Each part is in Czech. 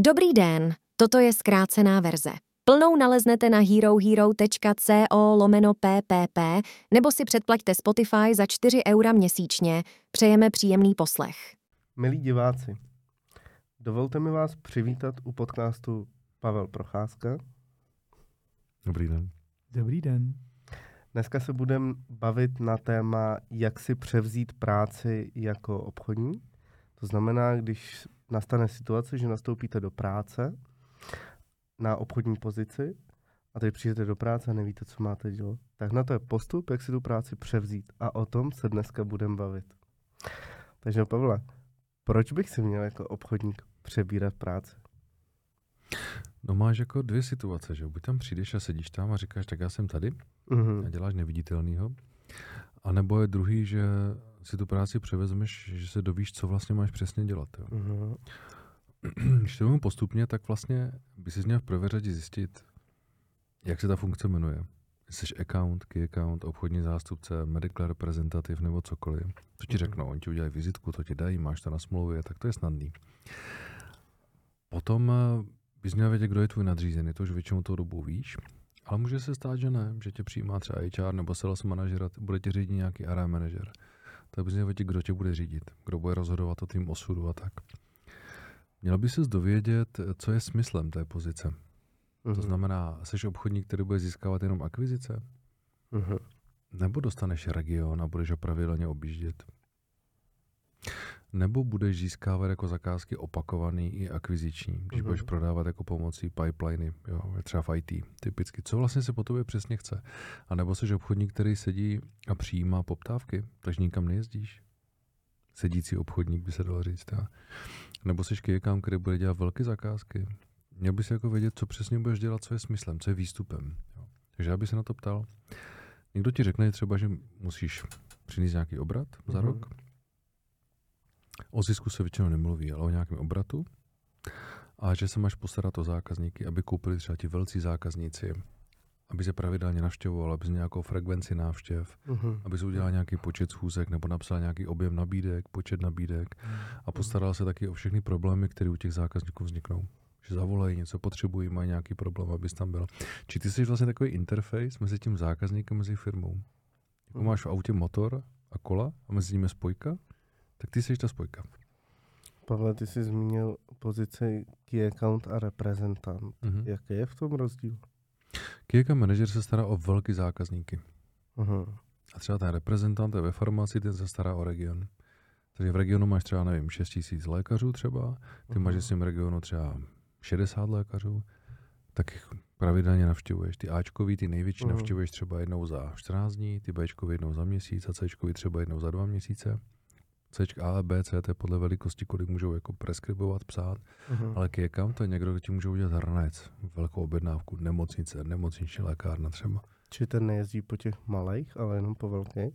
Dobrý den, toto je zkrácená verze. Plnou naleznete na herohero.co lomeno ppp nebo si předplaťte Spotify za 4 eura měsíčně. Přejeme příjemný poslech. Milí diváci, dovolte mi vás přivítat u podcastu Pavel Procházka. Dobrý den. Dobrý den. Dneska se budeme bavit na téma, jak si převzít práci jako obchodní. To znamená, když nastane situace, že nastoupíte do práce na obchodní pozici a teď přijdete do práce a nevíte, co máte dělat, tak na to je postup, jak si tu práci převzít. A o tom se dneska budeme bavit. Takže Pavle, proč bych si měl jako obchodník přebírat práci? No máš jako dvě situace, že Buď tam přijdeš a sedíš tam a říkáš, tak já jsem tady Mhm. a děláš neviditelnýho. A nebo je druhý, že si tu práci převezmeš, že se dovíš, co vlastně máš přesně dělat. Jo. Mhm. Když to postupně, tak vlastně by si měl v prvé řadě zjistit, jak se ta funkce jmenuje. Jsi account, key account, obchodní zástupce, medical reprezentativ nebo cokoliv. To ti Mhm. řeknou, oni ti udělají vizitku, to ti dají, máš to na smlouvě, tak to je snadný. Potom eh, bys měl vědět, kdo je tvůj nadřízený, to už většinou tou dobu víš, ale může se stát, že ne, že tě přijímá třeba HR nebo sales manažer a bude tě řídit nějaký RM manažer. Tak bys vědět, kdo tě bude řídit, kdo bude rozhodovat o tvým osudu a tak. Měl by ses dovědět, co je smyslem té pozice. To Mhm. znamená, jsi obchodník, který bude získávat jenom akvizice? Mhm. Nebo dostaneš region a budeš ho pravidelně objíždět? Nebo budeš získávat jako zakázky opakovaný i akviziční, když Mhm. budeš prodávat jako pomocí pipeliny, jo, třeba v IT, typicky. Co vlastně se po tobě přesně chce? A nebo jsi obchodník, který sedí a přijímá poptávky, takže nikam nejezdíš? Sedící obchodník by se dalo říct. A nebo jsi kýkám, který bude dělat velké zakázky. Měl bys jako vědět, co přesně budeš dělat, co je smyslem, co je výstupem. Jo. Takže já bych se na to ptal. Někdo ti řekne třeba, že musíš přinést nějaký obrat za Mhm. rok. O zisku se většinou nemluví, ale o nějakém obratu. A že se máš postarat o zákazníky, aby koupili třeba ti velcí zákazníci, aby se pravidelně navštěvoval, aby nějakou frekvenci návštěv, Mhm. aby se udělal nějaký počet schůzek nebo napsal nějaký objem nabídek, počet nabídek a postaral se taky o všechny problémy, které u těch zákazníků vzniknou. Že zavolají, něco potřebují, mají nějaký problém, abys tam byl. Či ty jsi vlastně takový interface mezi tím zákazníkem a mezi firmou. Jako Mhm. máš v autě motor a kola a mezi nimi spojka, tak ty jsi ta spojka. Pavle, ty jsi zmínil pozici key account a reprezentant. Mhm. Jaký je v tom rozdíl? Key account manager se stará o velký zákazníky. Mhm. A třeba ten reprezentant je ve farmaci, ten se stará o region. Takže v regionu máš třeba, nevím, 6 tisíc lékařů třeba, ty máš Mhm. v svém regionu třeba 60 lékařů, tak jich pravidelně navštěvuješ. Ty Ačkový, ty největší Mhm. navštěvuješ třeba jednou za 14 dní, ty Bčkový jednou za měsíc a Cčkový třeba jednou za dva měsíce. C, A, B, C, to je podle velikosti, kolik můžou jako preskribovat, psát. Mhm. Ale key account to je někdo, kdo ti může udělat hrnec, velkou objednávku, nemocnice, nemocniční lékárna třeba. Či ten nejezdí po těch malých, ale jenom po velkých?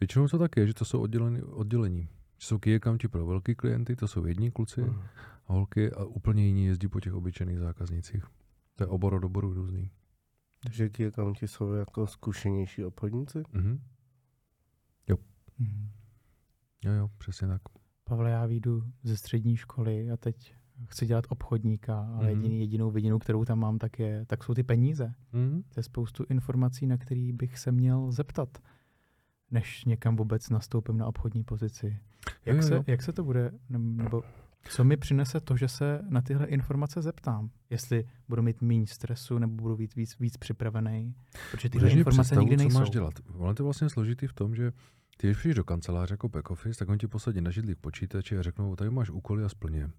Většinou to tak je, že to jsou oddělení, oddělení. Že jsou key accounti pro velký klienty, to jsou jední kluci Mhm. a holky a úplně jiní jezdí po těch obyčejných zákaznících. To je obor od oboru různý. Takže accounti jsou jako zkušenější obchodníci? Mhm. Mhm. Jo, jo, přesně tak. Pavle, já výjdu ze střední školy a teď chci dělat obchodníka, ale Mhm. jediný, jedinou vidinu, kterou tam mám, tak, je, tak jsou ty peníze. Mhm. To je spoustu informací, na který bych se měl zeptat, než někam vůbec nastoupím na obchodní pozici. Jak, Jo, jo, se, jo. jak se to bude, nebo co mi přinese to, že se na tyhle informace zeptám? Jestli budu mít méně stresu, nebo budu být víc, víc připravený? Protože tyhle Budeš informace představu, nikdy co nejsou. máš dělat. Ono to je vlastně složitý v tom, že ty, když přijdeš do kanceláře jako back office, tak oni ti posadí na židli k počítači a řeknou, tady máš úkoly a splně.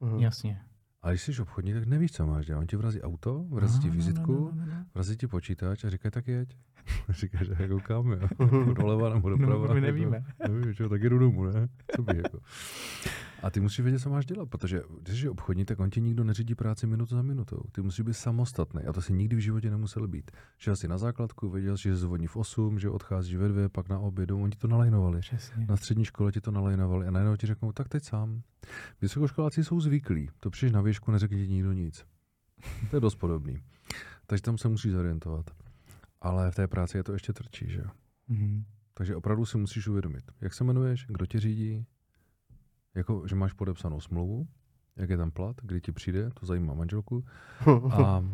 Mhm. Jasně. A když jsi obchodní, tak nevíš, co máš dělat. On ti vrazí auto, vrazí ti No, no, no, vizitku, no, no, no. vrazí ti počítač a říkají, tak jeď. Říkáš, že jako kam, jo. Doleva nebo doprava. No, my jako- nevíme. Nevím, čo, tak jedu domů, ne? Co by jako. A ty musíš vědět, co máš dělat, protože když jsi obchodní, tak on ti nikdo neřídí práci minutu za minutou. Ty musíš být samostatný a to si nikdy v životě nemusel být. Šel jsi na základku, věděl, že zvoní v 8, že odcházíš ve 2, pak na oběd, oni ti to nalajnovali. Přesně. Na střední škole ti to nalajnovali a najednou ti řeknou, tak teď sám. Vysokoškoláci jsou zvyklí, to přijdeš na výšku, neřekne ti nikdo nic. To je dost podobný. Takže tam se musíš zorientovat. Ale v té práci je to ještě tvrdší, že jo? Mhm. Takže opravdu si musíš uvědomit, jak se jmenuješ, kdo tě řídí, jako, že máš podepsanou smlouvu, jak je tam plat, kdy ti přijde, to zajímá manželku. A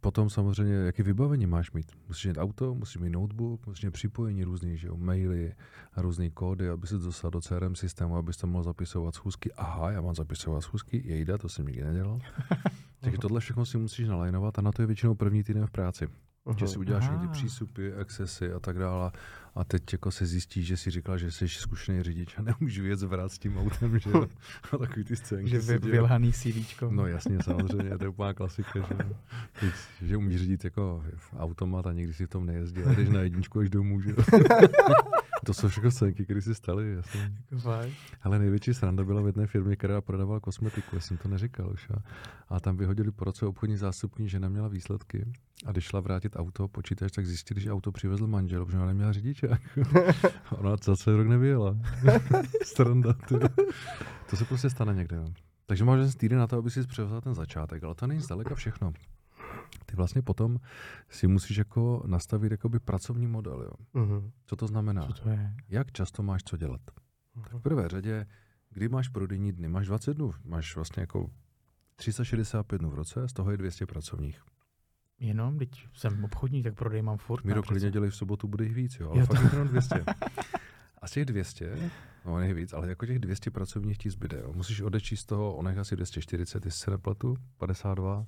potom samozřejmě, jaké vybavení máš mít. Musíš mít auto, musíš mít notebook, musíš mít připojení různý, že jo, maily a různé kódy, aby se dostal do CRM systému, abys tam mohl zapisovat schůzky. Aha, já mám zapisovat schůzky, jejda, to jsem nikdy nedělal. Takže tohle všechno si musíš nalajnovat a na to je většinou první týden v práci. Že si uděláš ty přístupy, accessy a tak dále. A teď jako se zjistí, že si říkal, že jsi zkušený řidič a nemůžu jet vrát s tím autem, že jo. A takový ty scénky. Že vy, vylhaný CDčko. No jasně, samozřejmě, to je úplná klasika, že. Teď, že umíš řídit jako automat a nikdy si v tom nejezdil, a jdeš na jedničku až domů, že jo. To jsou všechno scénky, které se staly, jasně. Ale největší sranda byla v jedné firmě, která prodávala kosmetiku, já jsem to neříkal už. A, a tam vyhodili po roce obchodní zástupní, že neměla výsledky. A když šla vrátit auto, počítač, tak zjistili, že auto přivezl manžel, protože ona neměla řidičák. A ona za celý rok nevyjela. Sranda, ty. To se prostě stane někde. No. Takže máš ten týden na to, aby si převzal ten začátek, ale to není zdaleka všechno. Ty vlastně potom si musíš jako nastavit jakoby pracovní model. Jo. Mhm. Co to znamená? Co to je? Jak často máš co dělat? Tak v prvé řadě, kdy máš prodejní dny? Máš 20 dnů, máš vlastně jako 365 dnů v roce, z toho je 200 pracovních. Jenom, teď jsem obchodník, tak prodej mám furt. Míro ne, klidně dělej v sobotu, bude jich víc, jo, ale Jo, fakt to- je jenom 200. A z těch 200, no ne víc, ale jako těch 200 pracovních ti zbyde. Jo. Musíš odečíst z toho, onech asi 240, jestli se nepletu, 52,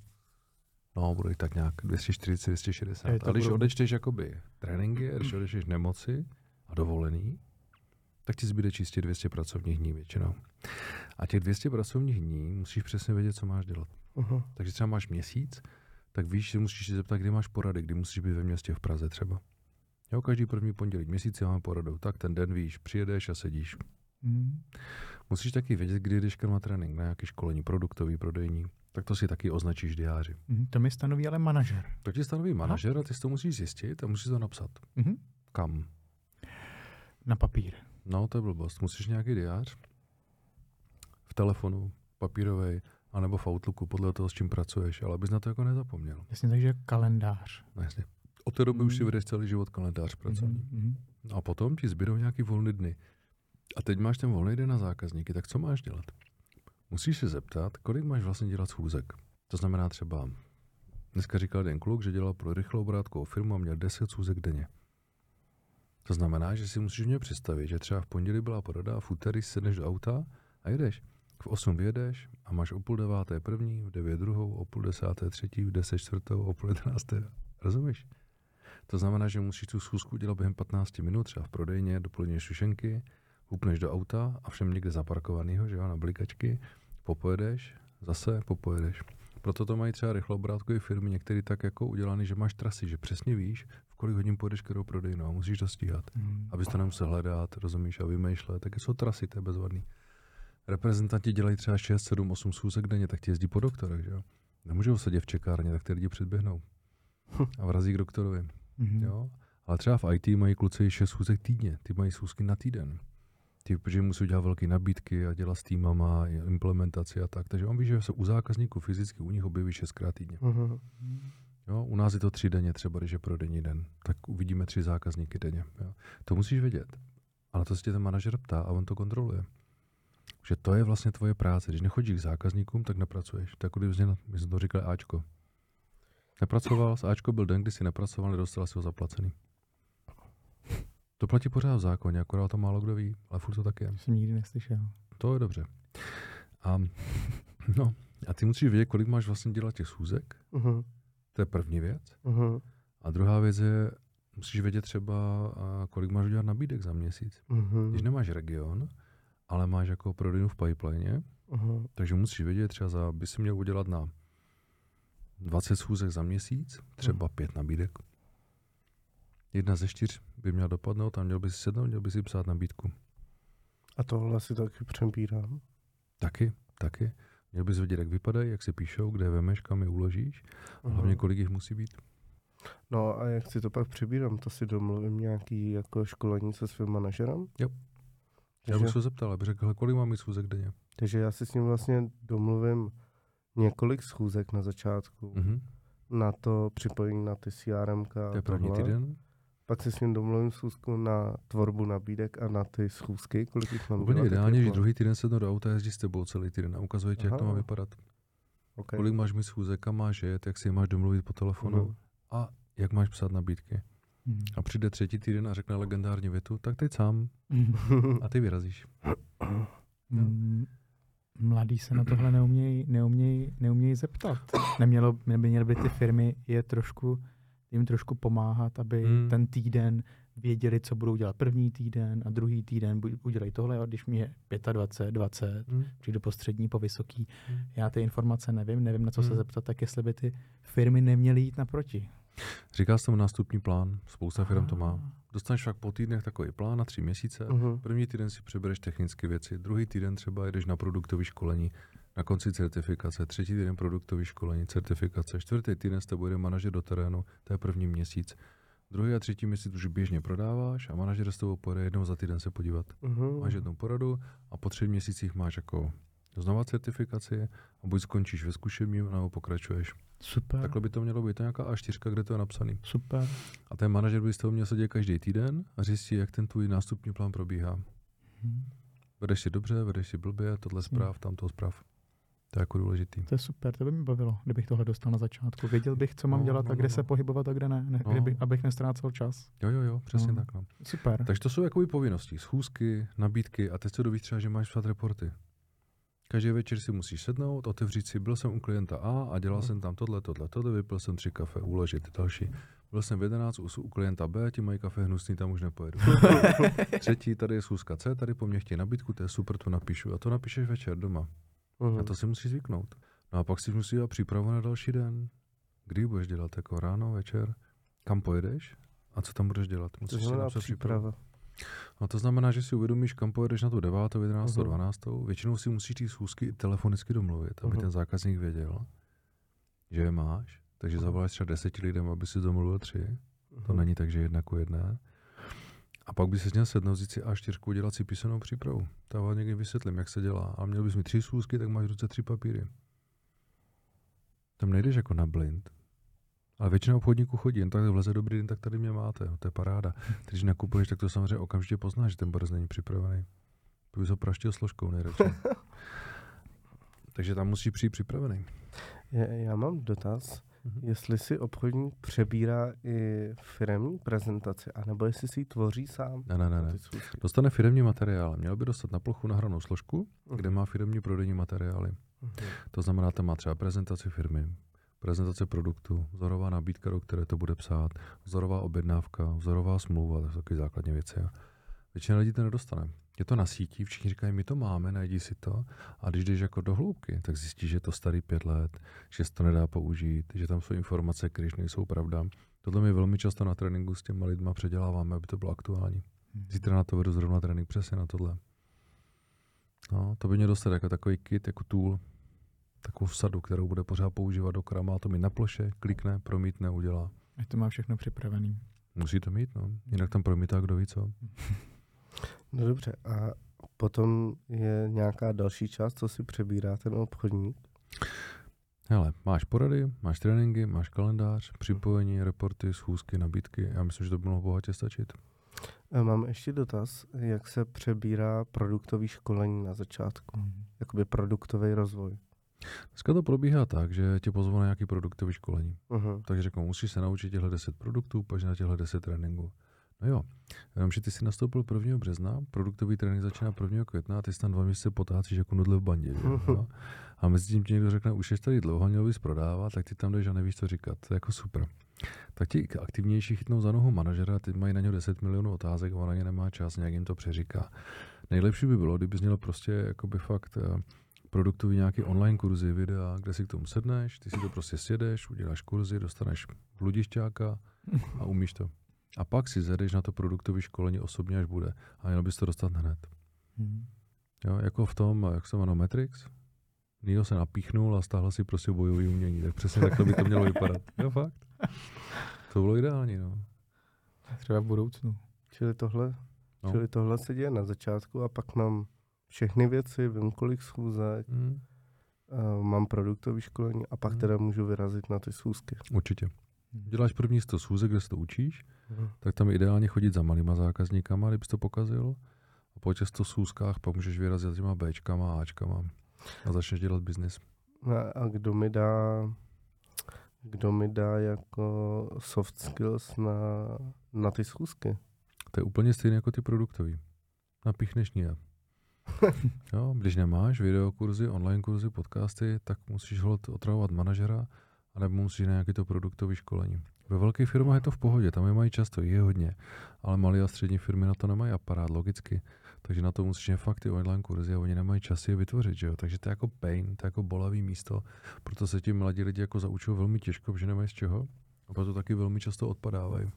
no bude jich tak nějak 240, 260. Je, A když budou- odečteš jakoby tréninky, a když odečteš nemoci a dovolený, tak ti zbyde čistě 200 pracovních dní většinou. A těch 200 pracovních dní musíš přesně vědět, co máš dělat. Mhm. Takže třeba máš měsíc, tak víš, že musíš se zeptat, kdy máš porady, kdy musíš být ve městě v Praze třeba. Jo, každý první pondělí měsíci máme poradu. Tak ten den víš, přijedeš a sedíš. Hmm. Musíš taky vědět, kdy jdeš na trénink, na nějaké školení, produktový, prodejní. Tak to si taky označíš diáři. Mhm, To mi stanoví ale manažer. Tak ti stanoví manažer a ty si to musíš zjistit a musíš to napsat. Mhm. Kam? Na papír. No, to je blbost. Musíš nějaký diář v telefonu, papírový, anebo v Outlooku, podle toho, s čím pracuješ, ale abys na to jako nezapomněl. Jasně, takže kalendář. No, jasně. Od té doby už si Mm. vedeš celý život kalendář pracovní. Mhm, mhm. No a potom ti zbydou nějaký volný dny. A teď máš ten volný den na zákazníky, tak co máš dělat? Musíš se zeptat, kolik máš vlastně dělat schůzek. To znamená třeba, dneska říkal jeden kluk, že dělal pro rychlou obrátkovou firmu a měl 10 schůzek denně. To znamená, že si musíš mě představit, že třeba v pondělí byla poroda a v úterý sedneš do auta a jedeš. V 8 vyjedeš a máš o půl deváté první, v 9 druhou, o půl desáté třetí, v 10 čtvrtou, o půl jedenácté. Rozumíš? To znamená, že musíš tu schůzku dělat během 15 minut, třeba v prodejně, doplňuješ sušenky, upneš do auta a všem někde zaparkovanýho, že jo, na blikačky, popojedeš, zase popojedeš. Proto to mají třeba rychloobrátkové firmy některé tak jako udělané, že máš trasy, že přesně víš, v kolik hodin pojedeš kterou prodejnu a musíš to stíhat. Mhm. Abys to nemusel hledat, rozumíš, a vymýšlet, tak jsou trasy, to je bezvadný. Reprezentanti dělají třeba 6, 7, 8 schůzek denně, tak ti jezdí po doktorech, že jo. Nemůžou sedět v čekárně, tak ty lidi předběhnou. A vrazí k doktorovi. Mhm. Jo? Ale třeba v IT mají kluci 6 schůzek týdně, ty mají schůzky na týden. Ty, protože musí dělat velké nabídky a dělat s týmama, implementaci a tak. Takže on ví, že se u zákazníků fyzicky u nich objeví 6krát týdně. Mhm. Jo? U nás je to tři denně třeba, když je prodejní den. Tak uvidíme tři zákazníky denně. Jo? To musíš vědět. Ale to se tě ten manažer ptá a on to kontroluje. Že to je vlastně tvoje práce. Když nechodíš k zákazníkům, tak nepracuješ. To jako kdyby jsi- my jsme to říkali Ačko. Nepracoval, s Ačko byl den, kdy si nepracoval, nedostal si ho zaplacený. To platí pořád v zákoně, akorát to málo kdo ví, ale furt to tak je. To jsem nikdy neslyšel. To je dobře. A, no, a ty musíš vědět, kolik máš vlastně dělat těch schůzek. Mhm. To je první věc. Mhm. A druhá věc je, musíš vědět třeba, kolik máš udělat nabídek za měsíc. Mhm. Když nemáš region, ale máš jako prodejnu v pipeline, Mhm. takže musíš vědět třeba, za, by si měl udělat na 20 schůzek za měsíc, třeba pět nabídek. Jedna ze čtyř by měla dopadnout a měl by si sednout, měl by si psát nabídku. A tohle si taky přebírám. Taky, taky. Měl bys vědět, jak vypadají, jak se píšou, kde je vemeš, kam je uložíš, a hlavně Mhm. kolik jich musí být. No a jak si to pak přebírám? To si domluvím nějaký jako školení se svým manažerem? Jo. Takže, bych se zeptal, aby řekl, kolik mám mít schůzek denně. takže já si s ním vlastně domluvím několik schůzek na začátku. Mhm. Na to připojení na ty CRM. To je první týden. pak si s ním domluvím schůzku na tvorbu nabídek a na ty schůzky, kolik jich mám Úplně ideálně, že plán. druhý týden se do auta jezdí s tebou celý týden a ukazuje ti, jak to má vypadat. Okay. Kolik máš mít schůzek, kam máš jet, jak si je máš domluvit po telefonu Mhm. a jak máš psát nabídky. Hmm. A přijde třetí týden a řekne legendární větu, tak teď sám a ty vyrazíš. Mm, Mladí se na tohle neumějí neuměj, neuměj zeptat. Nemělo, by měly by ty firmy je trošku, jim trošku pomáhat, aby Hmm. ten týden věděli, co budou dělat první týden a druhý týden udělají tohle, a když mi je 25, 20, Hm? přijdu po střední, po vysoký, Hmm. já ty informace nevím, nevím, na co se Hmm. zeptat, tak jestli by ty firmy neměly jít naproti. Říká se tomu nástupní plán, spousta firm to má. Dostaneš však po týdnech takový plán na tři měsíce. Mhm. První týden si přebereš technické věci, druhý týden třeba jdeš na produktové školení, na konci certifikace, třetí týden produktové školení, certifikace, čtvrtý týden s tebou jde manažer do terénu, to je první měsíc. Druhý a třetí měsíc už běžně prodáváš a manažer s tebou pojede jednou za týden se podívat. Mhm. Máš jednou poradu a po třech měsících máš jako znova certifikaci a buď skončíš ve zkušebním, nebo pokračuješ. Super, Takhle by to mělo být, to nějaká A4, kde to je napsaný. super. A ten manažer by z toho měl sedět každý týden a zjistit, jak ten tvůj nástupní plán probíhá. Hm. Vedeš si dobře, vedeš si blbě, tohle Jasně. zpráv, tamto zpráv. To je jako důležitý. To je super, to by mě bavilo, kdybych tohle dostal na začátku. Věděl bych, co mám No, dělat no, a kde no, se no. pohybovat a kde ne, ne No. kdyby, abych nestrácel čas. Jo, jo, jo, přesně No. tak. No. Super. Takže to jsou jakoby povinnosti, schůzky, nabídky a teď se dovíš třeba, že máš psát reporty. Každý večer si musíš sednout, otevřít si, byl jsem u klienta A a dělal Mhm. jsem tam tohle, tohle, tohle, vypil jsem tři kafe, uložit další. Byl jsem v 11 u, u klienta B, ti mají kafe hnusný, tam už nepojedu. Třetí, tady je schůzka C, tady po mně chtějí nabídku, to je super, to napíšu. A to napíšeš večer doma. Mhm. A to si musíš zvyknout. No a pak si musíš dělat přípravu na další den. Kdy budeš dělat, jako ráno, večer? Kam pojedeš? A co tam budeš dělat? To Musíš si znamená napsat přípravu. No to znamená, že si uvědomíš, kam pojedeš na tu 9., 11., Mhm. 12. Většinou si musíš ty schůzky telefonicky domluvit, aby Mhm. ten zákazník věděl, že je máš. Takže zavoláš třeba deseti lidem, aby si domluvil tři. To Mhm. není tak, že jedna ku jedné. A pak by se měl sednout, vzít si A4, udělat si písemnou přípravu. To vám někdy vysvětlím, jak se dělá. A měl bys mi tři schůzky, tak máš v ruce tři papíry. Tam nejdeš jako na blind. Ale většina obchodníků chodí, jen tak vleze dobrý den, tak tady mě máte. To je paráda. Když nakupuješ, tak to samozřejmě okamžitě poznáš, že ten borec není připravený. To bys ho praštil složkou nejradši. Takže tam musí přijít připravený. Já, já mám dotaz, Mhm. jestli si obchodník přebírá i firemní prezentaci, anebo jestli si ji tvoří sám. Ne, ne, ne, ne. Dostane firemní materiál. Měl by dostat na plochu nahranou složku, kde Mhm. má firemní prodejní materiály. Mhm. To znamená, tam má třeba prezentaci firmy, prezentace produktu, vzorová nabídka, do které to bude psát, vzorová objednávka, vzorová smlouva, to jsou takové základní věci. Jo. Většina lidí to nedostane. Je to na síti, všichni říkají, my to máme, najdi si to. A když jdeš jako do hloubky, tak zjistíš, že je to starý pět let, že se to nedá použít, že tam jsou informace, které nejsou pravda. Tohle my velmi často na tréninku s těma lidma předěláváme, aby to bylo aktuální. Zítra na to vedu zrovna trénink přesně na tohle. No, to by mě dostat jako takový kit, jako tool, takovou sadu, kterou bude pořád používat do má to mít na ploše, klikne, promítne, udělá. Ať to má všechno připravený. Musí to mít, no. Jinak tam promítá kdo ví co. No dobře, a potom je nějaká další část, co si přebírá ten obchodník. Hele, máš porady, máš tréninky, máš kalendář, připojení, reporty, schůzky, nabídky. Já myslím, že to by mohlo bohatě stačit. A mám ještě dotaz, jak se přebírá produktový školení na začátku, Mhm. jakoby produktový rozvoj. Dneska to probíhá tak, že tě pozvou na nějaký produktový školení. Uh-huh. Takže řeknou, musíš se naučit těchto 10 produktů, pak na těchto 10 tréninků. No jo, jenomže ty jsi nastoupil 1. března, produktový trénink začíná 1. května a ty jsi tam dva měsíce potácíš jako nudle v bandě. že no? A mezi tím ti někdo řekne, už jsi tady dlouho, měl bys prodávat, tak ty tam jdeš a nevíš, co říkat. To je jako super. Tak ti aktivnější chytnou za nohu manažera, ty mají na něho 10 milionů otázek a on na ně nemá čas, nějak jim to přeříká. Nejlepší by bylo, kdybys měl prostě jakoby fakt produktový nějaký online kurzy, videa, kde si k tomu sedneš, ty si to prostě sjedeš, uděláš kurzy, dostaneš bludišťáka a umíš to. A pak si zjedeš na to produktové školení osobně, až bude. A měl bys to dostat hned. Mhm. Jo, jako v tom, jak se jmenuje Matrix, Neo se napíchnul a stáhl si prostě bojový umění. Tak přesně takhle by to mělo vypadat. Jo, fakt. To bylo ideální, no. Třeba v budoucnu. Čili tohle, No. čili tohle se děje na začátku a pak mám všechny věci, vím kolik schůzek, Mm, uh, mám produktový školení a pak Mhm. teda můžu vyrazit na ty schůzky. určitě. Děláš první 100 schůzek, kde se to učíš, Mhm. tak tam je ideálně chodit za malýma zákazníkama, kdybys to pokazil. A po těch 100 schůzkách pak můžeš vyrazit za těma Bčkama a Ačkama a začneš dělat biznis. A, a kdo mi dá kdo mi dá jako soft skills na, na ty schůzky? To je úplně stejné jako ty produktový. Napíchneš ně. jo, když nemáš videokurzy, online kurzy, podcasty, tak musíš hold otravovat manažera, anebo musíš na nějaké to produktové školení. Ve velkých firmách je to v pohodě, tam je mají často, je hodně, ale malé a střední firmy na to nemají aparát, logicky. Takže na to musíš mít fakt ty online kurzy a oni nemají čas je vytvořit, že jo? Takže to je jako pain, to je jako bolavý místo, proto se ti mladí lidi jako zaučují velmi těžko, protože nemají z čeho a proto taky velmi často odpadávají.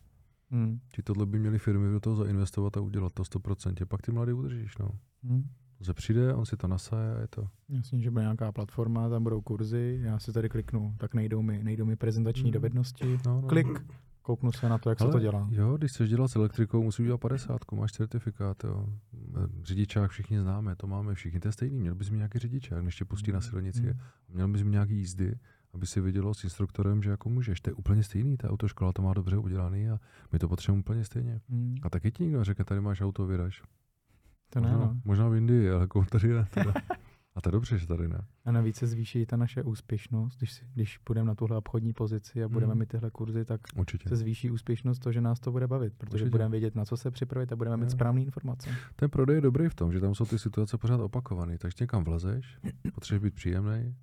Hmm. Ti tohle by měli firmy do toho zainvestovat a udělat to 100%. Pak ty mladý udržíš, no. Hmm. Se přijde, on si to nasaje a je to. Jasně, že bude nějaká platforma, tam budou kurzy, já si tady kliknu, tak nejdou mi, nejdou mi prezentační Hmm. dovednosti, No, no. klik, kouknu se na to, jak se to dělá. Jo, když chceš dělat s elektrikou, musíš udělat 50, máš certifikát, jo. Řidičák všichni známe, to máme všichni, to je stejný, měl bys mít nějaký řidičák, než tě pustí na silnici. Hmm. Měl bys mít nějaký jízdy, aby si vidělo s instruktorem, že jako můžeš. To je úplně stejný, ta autoškola to má dobře udělaný a my to potřebujeme úplně stejně. Hmm. A taky ti nikdo řekne, tady máš auto, vyraž. To ne, možná, no. možná v Indii, ale jako tady ne. Teda. A to je dobře, že tady ne. A navíc se zvýší i ta naše úspěšnost, když, když půjdeme na tuhle obchodní pozici a budeme Hmm. mít tyhle kurzy, tak Určitě. se zvýší úspěšnost to, že nás to bude bavit, protože Určitě. budeme vědět, na co se připravit a budeme mít správné informace. Ten prodej je dobrý v tom, že tam jsou ty situace pořád opakované. Takže někam vlezeš, potřebuješ být příjemný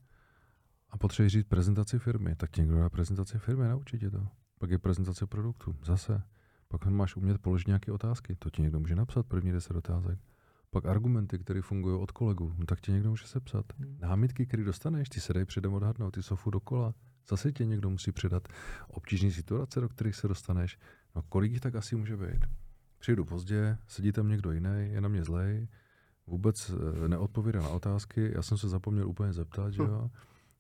a potřebuješ říct prezentaci firmy. Tak ti někdo dá prezentaci firmy, naučí tě to. Pak je prezentace produktu, zase. Pak máš umět položit nějaké otázky, to ti někdo může napsat, první deset otázek. Pak argumenty, které fungují od kolegů, no tak ti někdo může sepsat. Námitky, které dostaneš, ty se dají předem odhadnout, ty jsou dokola. Zase tě někdo musí předat obtížné situace, do kterých se dostaneš. No kolik jich tak asi může být? Přijdu pozdě, sedí tam někdo jiný, je na mě zlej, vůbec eh, neodpovídá na otázky, já jsem se zapomněl úplně zeptat, že jo.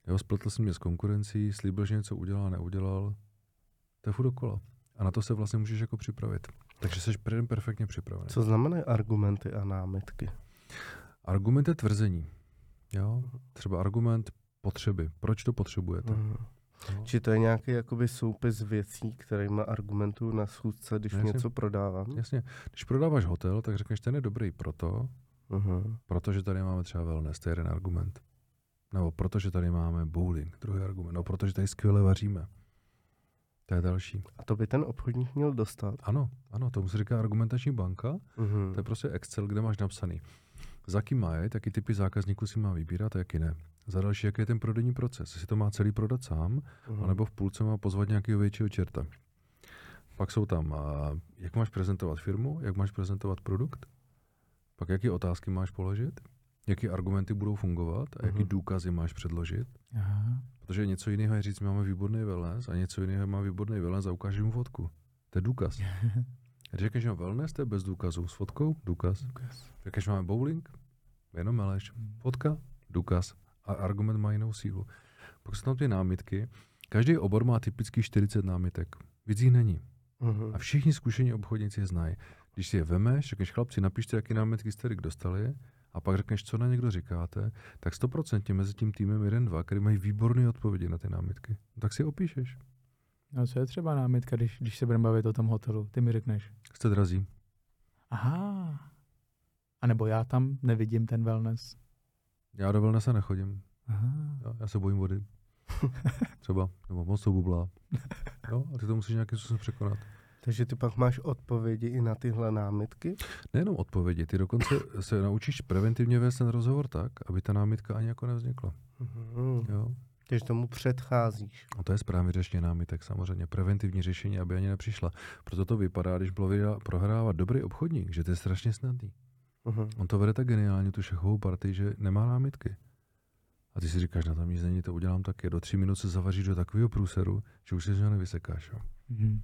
Jo, spletl jsem mě s konkurencí, slíbil, že něco udělal, neudělal. To je furt dokola. A na to se vlastně můžeš jako připravit. Takže jsi předem perfektně připravený. Co znamenají argumenty a námitky? Argument je tvrzení. Jo? Třeba argument potřeby. Proč to potřebujete? Mhm. Jo? Či to je nějaký jakoby soupis věcí, kterýma argumentuju na schůzce, když Jasně. něco prodávám? Jasně. Když prodáváš hotel, tak řekneš, ten je dobrý proto, Mhm. protože tady máme třeba wellness, to je jeden argument. Nebo protože tady máme bowling, druhý argument. No, protože tady skvěle vaříme. To je další. A to by ten obchodník měl dostat. Ano, ano, tomu se říká argumentační banka. Mhm. To je prostě Excel, kde máš napsaný, za kým má jet, jaký typy zákazníků si má vybírat a jaký ne. Za další, jaký je ten prodejní proces, jestli to má celý prodat sám, Mhm. anebo v půlce má pozvat nějakého většího čerta. Pak jsou tam, a jak máš prezentovat firmu, jak máš prezentovat produkt, pak jaké otázky máš položit, jaký argumenty budou fungovat a jaký Mhm. důkazy máš předložit. Aha. Protože něco jiného je říct, my máme výborný wellness a něco jiného má výborný wellness a ukážeš mu fotku. To je důkaz. Když řekneš, že mám wellness, to je bez důkazů. S fotkou, důkaz. Řekneš, že máme bowling, jenom meleš. Fotka, důkaz. A argument má jinou sílu. Pak jsou tam ty námitky. Každý obor má typicky 40 námitek. Víc jich není. Mhm. A všichni zkušení obchodníci je znají. Když si je vemeš, řekneš, chlapci, napište, jaký námitky jste dostali, a pak řekneš, co na někdo říkáte, tak 100% mezi tím týmem jeden, dva, který mají výborné odpovědi na ty námitky. Tak si opíšeš. No co je třeba námitka, když, když se budeme bavit o tom hotelu? Ty mi řekneš. Jste drazí. Aha. A nebo já tam nevidím ten wellness. Já do wellnessa nechodím. Aha. Jo, já se bojím vody. Třeba. Nebo moc to bublá. Jo, a ty to musíš nějakým způsobem překonat. Takže ty pak máš odpovědi i na tyhle námitky? Nejenom odpovědi, ty dokonce se naučíš preventivně vést ten rozhovor tak, aby ta námitka ani jako nevznikla. Mhm. Jo? Takže tomu předcházíš. A to je správně řešení námitek, samozřejmě. Preventivní řešení, aby ani nepřišla. Proto to vypadá, když bylo prohrávat dobrý obchodník, že to je strašně snadný. Mhm. On to vede tak geniálně, tu šachovou partii, že nemá námitky. A ty si říkáš, na tom nic není, to udělám taky. Do tří minut se zavaří do takového průseru, že už si z něho nevysekáš. Jo? Mhm.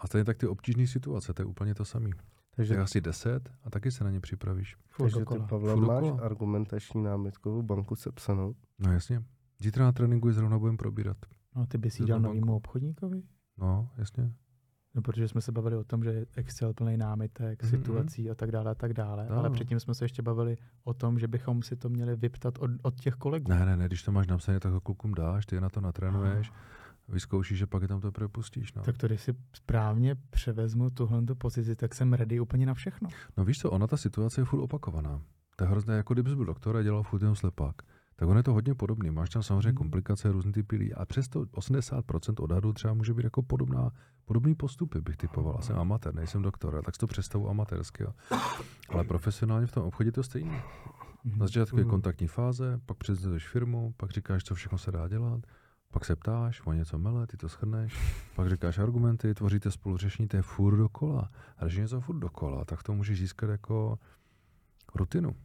A stejně tak ty obtížné situace, to je úplně to samé. Takže, Tak asi deset a taky se na ně připravíš. Furt takže ty. Pavle, Furt máš dokola. argumentační námitkovou banku sepsanou. No jasně. Zítra na tréninku ji zrovna budeme probírat. No ty bys jí dal banku. novýmu obchodníkovi? No, jasně. No, protože jsme se bavili o tom, že je Excel plný námitek, Mhm, situací a tak dále a tak dále. No. Ale předtím jsme se ještě bavili o tom, že bychom si to měli vyptat od, od těch kolegů. Ne, ne, ne, když to máš napsané, tak ho klukům dáš, ty je na to natrénuješ. Vyzkoušíš a pak je tam to pustíš. No. Tak to, když si správně převezmu tuhle pozici, tak jsem ready úplně na všechno. no víš co, ona ta situace je furt opakovaná. To je hrozné, jako kdybys byl doktor a dělal furt jenom slepák. Tak on je to hodně podobný. Máš tam samozřejmě Mhm. komplikace, různý typy lidí. A přesto 80% odhadů třeba může být jako podobná, podobný postupy, bych typoval. Já jsem amatér, nejsem doktor, tak si to představu amatérsky. Jo. Ale profesionálně v tom obchodě je to stejné. Mhm. Na začátku je Mhm. kontaktní fáze, pak prezentuješ firmu, pak říkáš, co všechno se dá dělat, pak se ptáš, o něco mele, ty to schrneš, pak říkáš argumenty, tvoříte spolu řešení, to je furt dokola. A když je něco furt dokola, tak to můžeš získat jako rutinu.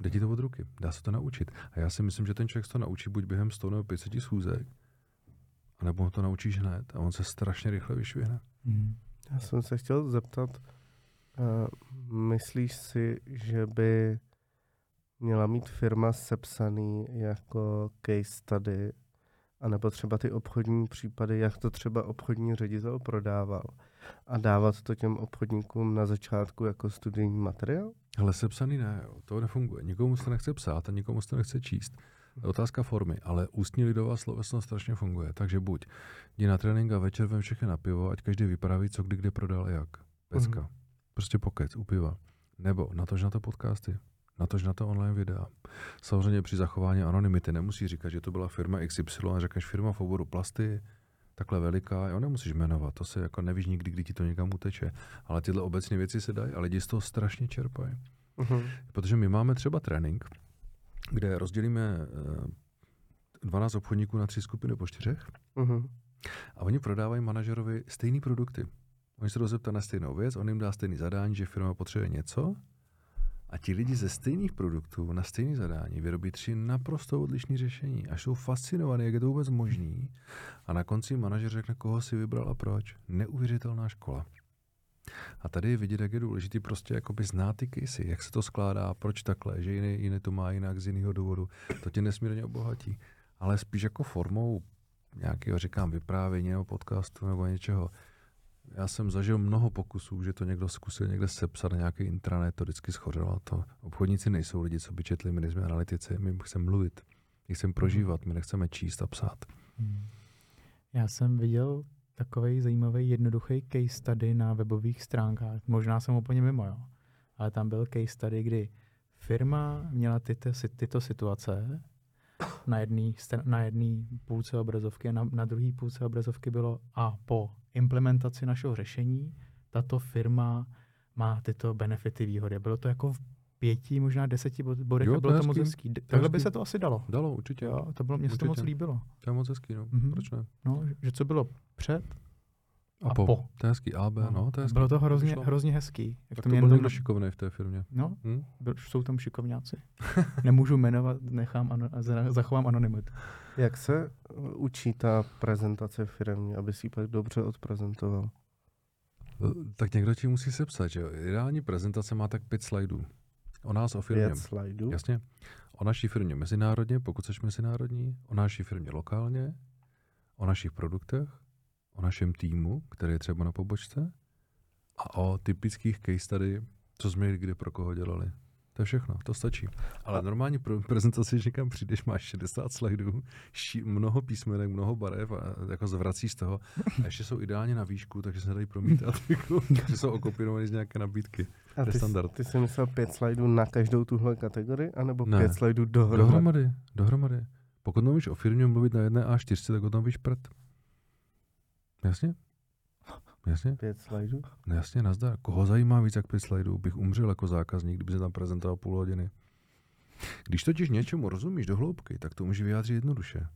Jde ti to od ruky, dá se to naučit. A já si myslím, že ten člověk se to naučí buď během 100 nebo 500 schůzek, anebo ho to naučíš hned a on se strašně rychle vyšvihne. Mhm. Já jsem se chtěl zeptat, uh, myslíš si, že by měla mít firma sepsaný jako case study, anebo třeba ty obchodní případy, jak to třeba obchodní ředitel prodával a dávat to těm obchodníkům na začátku jako studijní materiál? Ale sepsaný ne, to nefunguje. Nikomu se nechce psát a nikomu se nechce číst. To je otázka formy, ale ústní lidová slovesnost strašně funguje. Takže buď jdi na trénink a večer vem všechny na pivo, ať každý vypráví, co kdy kde prodal a jak. Pecka. Mhm. Prostě pokec u piva. Nebo natož na to podcasty. Natož na to online videa. Samozřejmě při zachování anonymity nemusí říkat, že to byla firma XY, a řekneš firma v oboru plasty, takhle veliká, jo, nemusíš jmenovat, to se jako nevíš nikdy, kdy ti to někam uteče. Ale tyhle obecné věci se dají a lidi z toho strašně čerpají. Uh-huh. Protože my máme třeba trénink, kde rozdělíme eh, 12 obchodníků na tři skupiny po čtyřech Uh-huh. a oni prodávají manažerovi stejné produkty. Oni se rozeptají na stejnou věc, on jim dá stejný zadání, že firma potřebuje něco a ti lidi ze stejných produktů na stejné zadání vyrobí tři naprosto odlišné řešení. Až jsou fascinovaní, jak je to vůbec možný. A na konci manažer řekne, koho si vybral a proč. Neuvěřitelná škola. A tady je vidět, jak je důležitý prostě jakoby znát ty casey, jak se to skládá, proč takhle, že jiný, jiný to má jinak z jiného důvodu. To tě nesmírně obohatí. Ale spíš jako formou nějakého, říkám, vyprávění nebo podcastu nebo něčeho. Já jsem zažil mnoho pokusů, že to někdo zkusil někde sepsat nějaký intranet, to vždycky schořelo. To obchodníci nejsou lidi, co by četli, my nejsme analytici, my chceme mluvit, my chceme prožívat, my nechceme číst a psát. Mhm. Já jsem viděl takový zajímavý jednoduchý case study na webových stránkách. Možná jsem úplně mimo, jo. Ale tam byl case study, kdy firma měla tyto, tyto situace na jedné na jedný půlce obrazovky a na, na druhé půlce obrazovky bylo a po implementaci našeho řešení tato firma má tyto benefity výhody. Bylo to jako v pěti, možná deseti bod- bodech Jo, a to bylo je to moc hezký. hezký. To Takhle by se to asi dalo. Dalo, určitě. Jo, to bylo, mně se to moc líbilo. To je moc hezký, no. Mhm. Proč ne? No, že- že co bylo před A, A po. po. To je hezký. AB, no, to je hezký. Bylo to hrozně, hrozně hezký. Jak Tak to to byl někdo šikovný v té firmě. No, Hm? byl, jsou tam šikovňáci. Nemůžu jmenovat, nechám, ano, za- zachovám anonymitu. Jak se uh, učí ta prezentace firmě, aby si ji pak dobře odprezentoval? Tak někdo ti musí sepsat, že jo. Ideální prezentace má tak pět slajdů. O nás, o firmě. Pět slajdů? Jasně. O naší firmě mezinárodně, pokud jsi mezinárodní, o naší firmě lokálně, o našich produktech, o našem týmu, který je třeba na pobočce a o typických case study, co jsme kdy pro koho dělali. To je všechno, to stačí. Ale normální pro prezentaci, že někam přijdeš, máš 60 slajdů, ší, mnoho písmenek, mnoho barev a jako zvracíš z toho. A ještě jsou ideálně na výšku, takže se nedají promítat, jako, že jsou okopírované z nějaké nabídky. A to je ty, standard. ty jsi myslel pět slajdů na každou tuhle kategorii, anebo Ne. pět slajdů dohromady? Dohromady, dohromady. Pokud mluvíš o firmě mluvit na jedné A4, tak o tom víš prd. Jasně? Jasně? Pět slajdů? Jasně, nazdar. Koho zajímá víc jak pět slajdů? Bych umřel jako zákazník, kdyby se tam prezentoval půl hodiny. Když totiž něčemu rozumíš do hloubky, tak to může vyjádřit jednoduše.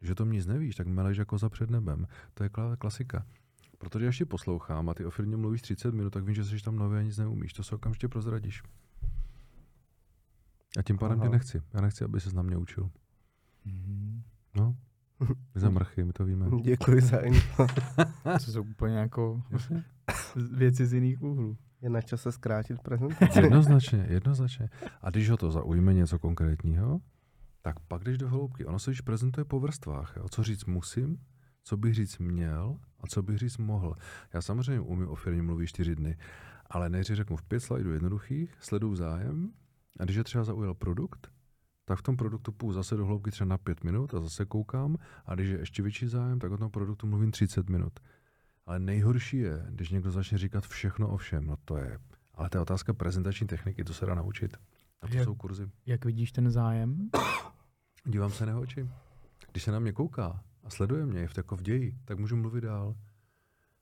Že to nic nevíš, tak meleš jako za před nebem. To je kla- klasika. Protože až tě poslouchám a ty o firmě mluvíš 30 minut, tak vím, že jsi tam nový a nic neumíš. To se okamžitě prozradíš. A tím pádem tě nechci. Já nechci, aby se na mě učil. Mhm. No, za mrchy, my to víme. Děkuji za info. To jsou úplně jako věci z jiných úhlů. Je na čase zkrátit prezentaci. Jednoznačně, jednoznačně. A když ho to zaujme něco konkrétního, tak pak jdeš do hloubky. Ono se již prezentuje po vrstvách. Jo? Co říct musím, co bych říct měl a co bych říct mohl. Já samozřejmě umím o firmě mluvit čtyři dny, ale nejdřív řeknu v pět slajdů jednoduchých, sleduju zájem a když je třeba zaujal produkt, tak v tom produktu půjdu zase do hloubky třeba na pět minut a zase koukám a když je ještě větší zájem, tak o tom produktu mluvím 30 minut. Ale nejhorší je, když někdo začne říkat všechno o všem, no to je, ale to je otázka prezentační techniky, to se dá naučit. A to Jak- jsou kurzy. Jak vidíš ten zájem? Dívám se na oči. Když se na mě kouká a sleduje mě, je v jako v ději, tak můžu mluvit dál.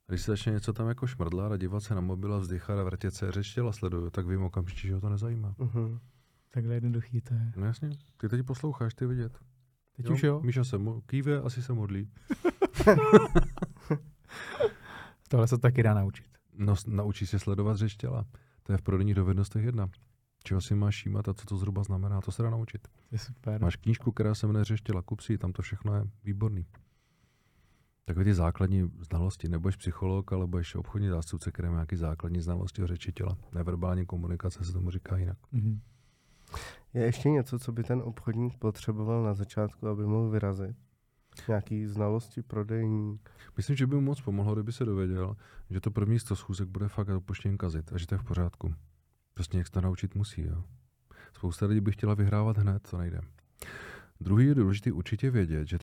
A když se začne něco tam jako šmrdlat a dívat se na mobil a vzdychat a vrtět se, řeč těla sleduju, tak vím okamžitě, že ho to nezajímá. Mhm. Takhle jednoduchý to je. No jasně, ty teď posloucháš, ty vidět. Teď už jo? Míša se mo- kýve, asi se modlí. Tohle se taky dá naučit. No, naučí se sledovat řeč těla. To je v prodejních dovednostech jedna. Čeho si máš všímat a co to zhruba znamená, to se dá naučit. Je super. Máš knížku, která se jmenuje Řeč těla, kup si tam to všechno je výborný. Takové ty základní znalosti. Nebudeš psycholog, ale budeš obchodní zástupce, který má nějaké základní znalosti o řeči těla. Neverbální komunikace se tomu říká jinak. Mhm. Je ještě něco, co by ten obchodník potřeboval na začátku, aby mohl vyrazit? Nějaký znalosti prodejní? Myslím, že by mu moc pomohlo, kdyby se dověděl, že to první 100 schůzek bude fakt opuštěn kazit a že to je v pořádku. Prostě se to naučit musí. Jo. Spousta lidí by chtěla vyhrávat hned, to nejde. Druhý je důležité určitě vědět, že